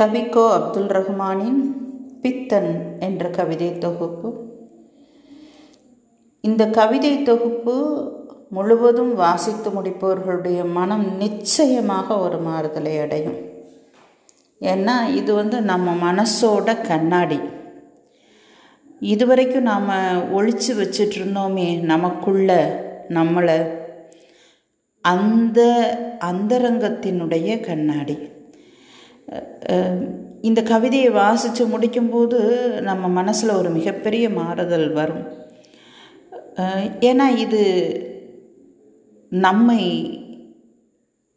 கவிக்கோ அப்துல் ரஹ்மானின் பித்தன் என்ற கவிதை தொகுப்பு. இந்த கவிதை தொகுப்பு முழுவதும் வாசித்து முடிப்பவர்களுடைய மனம் நிச்சயமாக ஒரு மாறுதலை அடையும். ஏன்னா இது வந்து நம்ம மனசோட கண்ணாடி. இதுவரைக்கும் நாம் ஒழிச்சு வச்சிட்டு இருந்தோமே நமக்குள்ள நம்மளை அந்த அந்தரங்கத்தினுடைய கண்ணாடி. இந்த கவிதையை வாசித்து முடிக்கும்போது நம்ம மனசில் ஒரு மிகப்பெரிய மாறுதல் வரும். ஏன்னா இது நம்மை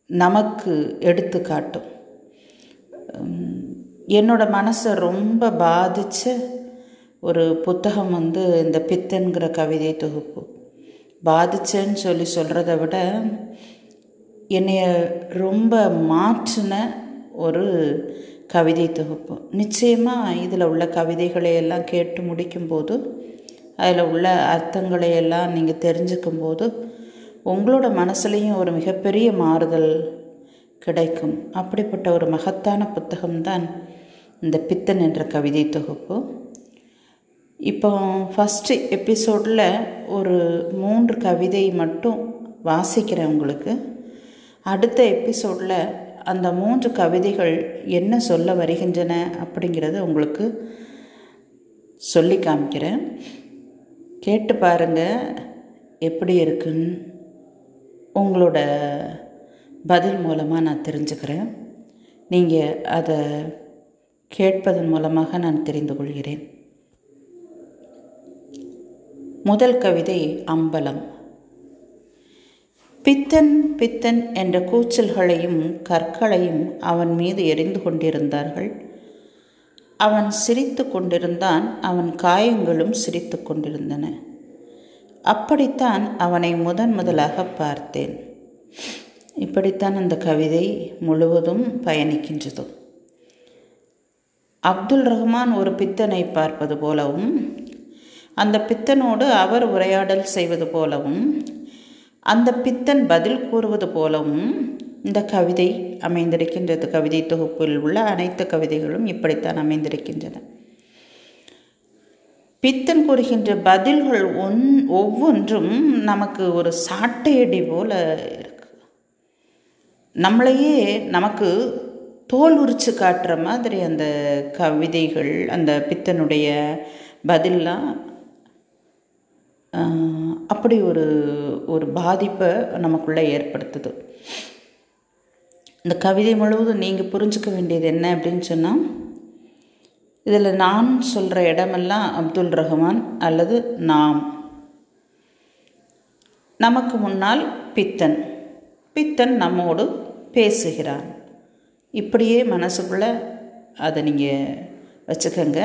நமக்கு எடுத்து காட்டும் மனசை ரொம்ப பாதித்த ஒரு புத்தகம் வந்து இந்த பித்தன்கிற கவிதை தொகுப்பு. பாதிச்சேன்னு சொல்லி சொல்கிறத விட என்னைய ரொம்ப மாற்றின ஒரு கவிதை தொகுப்பு. நிச்சயமாக இதில் உள்ள கவிதைகளை எல்லாம் கேட்டு முடிக்கும்போது அதில் உள்ள அர்த்தங்களை எல்லாம் நீங்கள் தெரிஞ்சுக்கும் போது உங்களோட மனசுலேயும் ஒரு மிகப்பெரிய மாறுதல் கிடைக்கும். அப்படிப்பட்ட ஒரு மகத்தான புத்தகம்தான் இந்த பித்தன் என்ற கவிதை தொகுப்பு. இப்போ ஃபஸ்ட்டு எபிசோடில் ஒரு மூன்று கவிதை மட்டும் வாசிக்கிறேன் உங்களுக்கு. அடுத்த எபிசோடில் அந்த மூன்று கவிதைகள் என்ன சொல்ல வருகின்றன அப்படிங்கிறத உங்களுக்கு சொல்லி காமிக்கிறேன். கேட்டு பாருங்கள் எப்படி இருக்குன்னு. உங்களோட பதில் மூலமாக நான் தெரிஞ்சுக்கிறேன். நீங்கள் அதை கேட்பதன் மூலமாக நான் தெரிந்து கொள்கிறேன். முதல் கவிதை அம்பலம். பித்தன் பித்தன் என்ற கூச்சல்களையும் கற்களையும் அவன் மீது எரிந்து கொண்டிருந்தார்கள். அவன் சிரித்து கொண்டிருந்தான் அவன் காயங்களும் சிரித்து கொண்டிருந்தன. அப்படித்தான் அவனை முதன் முதலாக பார்த்தேன். இப்படித்தான் அந்த கவிதை முழுவதும் பயணிக்கின்றது. அப்துல் ரஹ்மான் ஒரு பித்தனை பார்ப்பது போலவும் அந்த பித்தனோடு அவர் உரையாடல் செய்வது போலவும் அந்த பித்தன் பதில் கூறுவது போலவும் இந்த கவிதை அமைந்திருக்கின்றது. கவிதை தொகுப்பில் உள்ள அனைத்து கவிதைகளும் இப்படித்தான் அமைந்திருக்கின்றன. பித்தன் கூறுகின்ற பதில்கள் ஒன் ஒவ்வொன்றும் நமக்கு ஒரு சாட்டையடி போல இருக்கு. நம்மளையே நமக்கு தோல் உரிச்சு காட்டுற மாதிரி அந்த கவிதைகள் அந்த பித்தனுடைய பதிலாம் அப்படி ஒரு ஒரு பாதிப்பை நமக்குள்ளே ஏற்படுத்துது. இந்த கவிதை முழுவதும் நீங்கள் புரிஞ்சுக்க வேண்டியது என்ன அப்படின்னு சொன்னால் இதில் நான் சொல்கிற இடமெல்லாம் அப்துல் ரஹ்மான் அல்லது நாம். நமக்கு முன்னால் பித்தன். பித்தன் நம்மோடு பேசுகிறான். இப்படியே மனசுக்குள்ளே அதை நீங்கள் வச்சுக்கோங்க.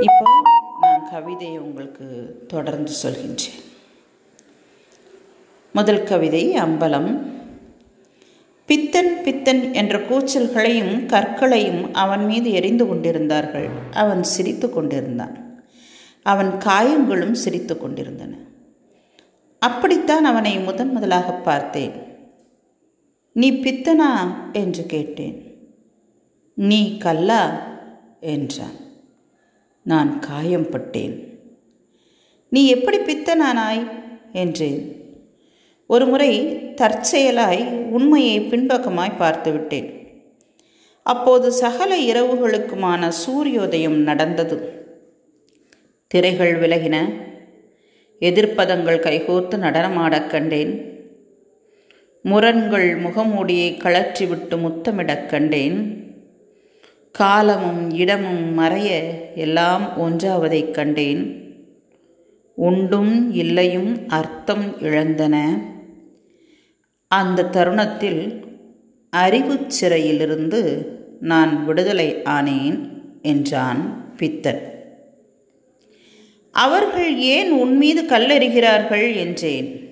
இப்போ கவிதையை உங்களுக்கு தொடர்ந்து சொல்கின்றேன். முதல் கவிதை அம்பலம். பித்தன் பித்தன் என்ற கூச்சல்களையும் கற்களையும் அவன் மீது எரிந்து கொண்டிருந்தார்கள். அவன் சிரித்து கொண்டிருந்தான். அவன் காயங்களும் சிரித்து கொண்டிருந்தன. அப்படித்தான் அவனை முதன் முதலாக பார்த்தேன். நீ பித்தனா? என்று கேட்டேன். நீ கல்லா? என்றான். நான் காயம்பட்டேன். நீ எப்படி பித்தனானாய்? என்றேன் ஒருமுறை தற்செயலாய் உண்மையை பின்பக்கமாய் பார்த்துவிட்டேன் அப்போது சகல இரவுகளுக்குமான சூரியோதயம் நடந்தது. திரைகள் விலகின. எதிர்ப்பதங்கள் கைகோர்த்து நடனமாடக் கண்டேன். முரண்கள் முகமூடியை கழற்றிவிட்டு முத்தமிடக் கண்டேன். காலமும் இடமும் மறைய எல்லாம் ஒன்றாவதைக் கண்டேன். உண்டும் இல்லையும் அர்த்தம் இழந்தன. அந்த தருணத்தில் அறிவு சிறையிலிருந்து நான் விடுதலை ஆனேன் என்றான் பித்தன். அவர்கள் ஏன் உன்மீது கல்லெறிகிறார்கள் என்றேன்.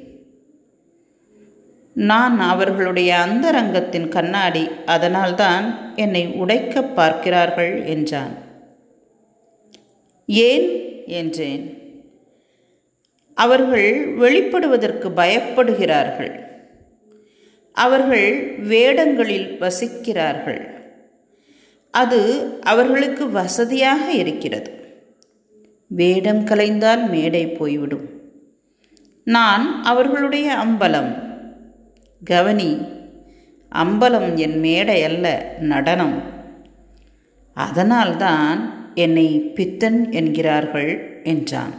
நான் அவர்களுடைய அந்தரங்கத்தின் கண்ணாடி அதனால்தான் என்னை உடைக்க பார்க்கிறார்கள் என்றான். ஏன்? என்றேன். அவர்கள் வெளிப்படுவதற்கு பயப்படுகிறார்கள். அவர்கள் வேடங்களில் வசிக்கிறார்கள். அது அவர்களுக்கு வசதியாக இருக்கிறது. வேடம் கலைந்தால் மேடை போய்விடும். நான் அவர்களுடைய அம்பலம். கவனி அம்பலம் என் மேடை அல்ல நடனம். அதனால்தான் என்னை பித்தன் என்கிறார்கள் என்றான்.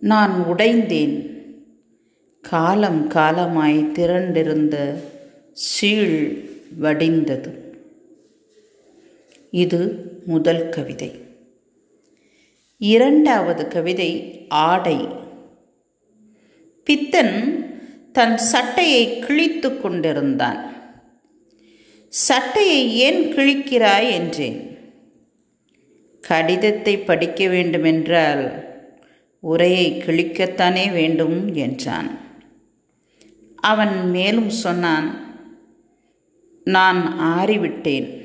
நான் உடைந்தேன். காலம் காலமாய் திரண்டிருந்த சீழ் வடிந்தது. இது முதல் கவிதை. இரண்டாவது கவிதை ஆடை. பித்தன் தன் சட்டையை கிழித்து கொண்டிருந்தான். சட்டையை ஏன் கிழிக்கிறாய்? என்றேன். கடிதத்தை படிக்க வேண்டுமென்றால் உரையை கிழிக்கத்தானே வேண்டும்? என்றான். அவன் மேலும் சொன்னான் நான் ஆறிவிட்டேன்.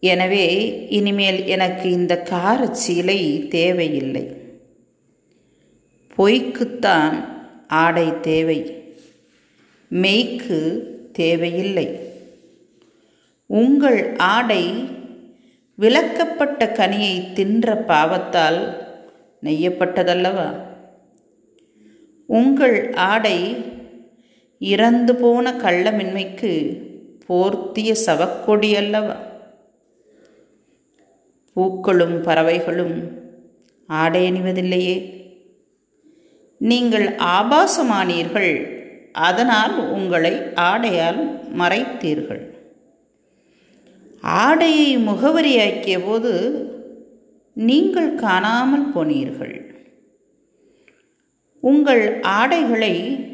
எனவே இனிமேல் எனக்கு இந்த காரச் சீலை தேவையில்லை. பொய்க்குத்தான் ஆடை தேவை. மெய்க்கு தேவையில்லை. உங்கள் ஆடை விளக்கப்பட்ட கனியை தின்ற பாவத்தால் நெய்யப்பட்டதல்லவா? உங்கள் ஆடை இறந்து போன கள்ளமின்மைக்கு போர்த்திய சவக்கொடி அல்லவா? பூக்களும் பறவைகளும் ஆடை அணிவதில்லையே. நீங்கள் ஆபாசமானீர்கள் அதனால் உங்களை ஆடையால் மறைத்தீர்கள். ஆடையை முகவரியாக்கிய போது நீங்கள் காணாமல் போனீர்கள். உங்கள் ஆடைகளை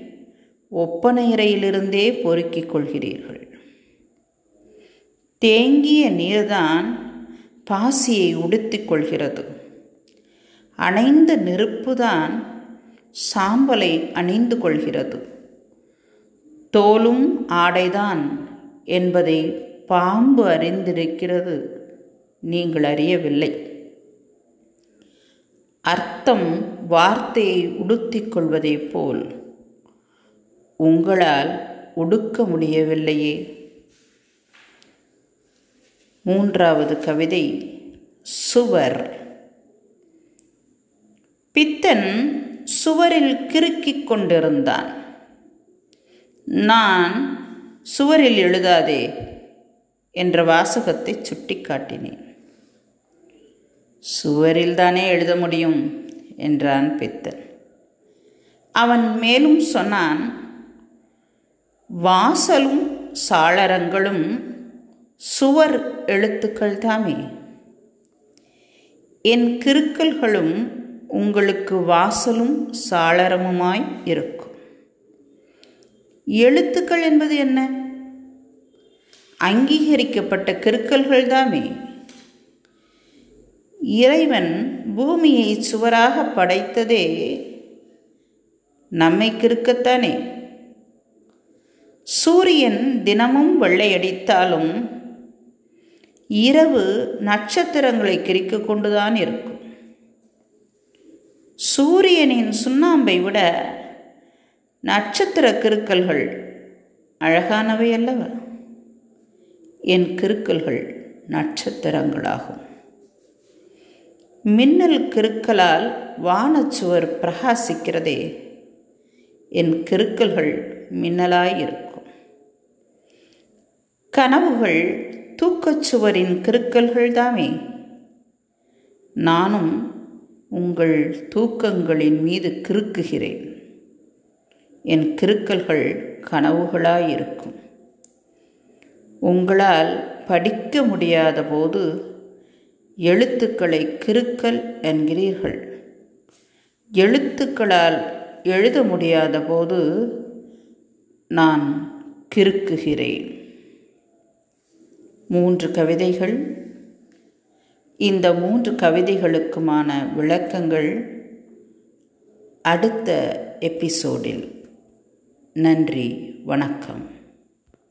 ஒப்பனையறையிலிருந்தே பொறுக்கிக் கொள்கிறீர்கள். தேங்கிய நீர்தான் பாசியை உடுத்திக் கொள்கிறது. அணைந்த நெருப்புதான் சாம்பலை அணிந்து கொள்கிறது. தோலும் ஆடைதான் என்பதை பாம்பு அறிந்திருக்கிறது. நீங்கள் அறியவில்லை. அர்த்தம் வார்த்தையை உடுத்திக் கொள்வதைப் போல். உங்களால் உடுக்க முடியவில்லையே. மூன்றாவது கவிதை சுவர். பித்தன் சுவரில் கிறுக்கிக் கொண்டிருந்தான். நான் சுவரில் எழுதாதே என்ற வாசகத்தை சுட்டிக்காட்டினேன். சுவரில் தானே எழுத முடியும் என்றான் பித்தன். அவன் மேலும் சொன்னான் வாசலும் சாளரங்களும் சுவர் எழுத்துக்கள் தாமே. என் கிறுக்கல்களும் உங்களுக்கு வாசலும் சாளரமுமாய் இருக்கும். எழுத்துக்கள் என்பது என்ன? அங்கீகரிக்கப்பட்ட கிருக்கல்கள் தாமே. இறைவன் பூமியை சுவராக படைத்ததே நம்மை கிறுக்கத்தானே சூரியன் தினமும் வெள்ளையடித்தாலும் இரவு நட்சத்திரங்களை கிரிக்க கொண்டுதான் இருக்கும். சூரியனின் சுண்ணாம்பை விட நட்சத்திர கிருக்கல்கள் அழகானவை அல்லவா? என் கிருக்கல்கள் நட்சத்திரங்களாகும். மின்னல் கிருக்கலால் வானச்சுவர் பிரகாசிக்கிறதே. என் கிருக்கல்கள் மின்னலாயிருக்கும் கனவுகள் தூக்கச்சுவரின் கிருக்கல்கள் தாமே நானும் உங்கள் தூக்கங்களின் மீது கிறுக்குகிறேன். என் கிறுக்கல்கள் கனவுகளாயிருக்கும். உங்களால் படிக்க முடியாத போது எழுத்துக்களை கிறுக்கல் என்கிறீர்கள். எழுத்துக்களால் எழுத முடியாத போது நான் கிறுக்குகிறேன். மூன்று கவிதைகள் இந்த மூன்று கவிதைகளுக்குமான விளக்கங்கள் அடுத்த எபிசோடில். நன்றி வணக்கம்.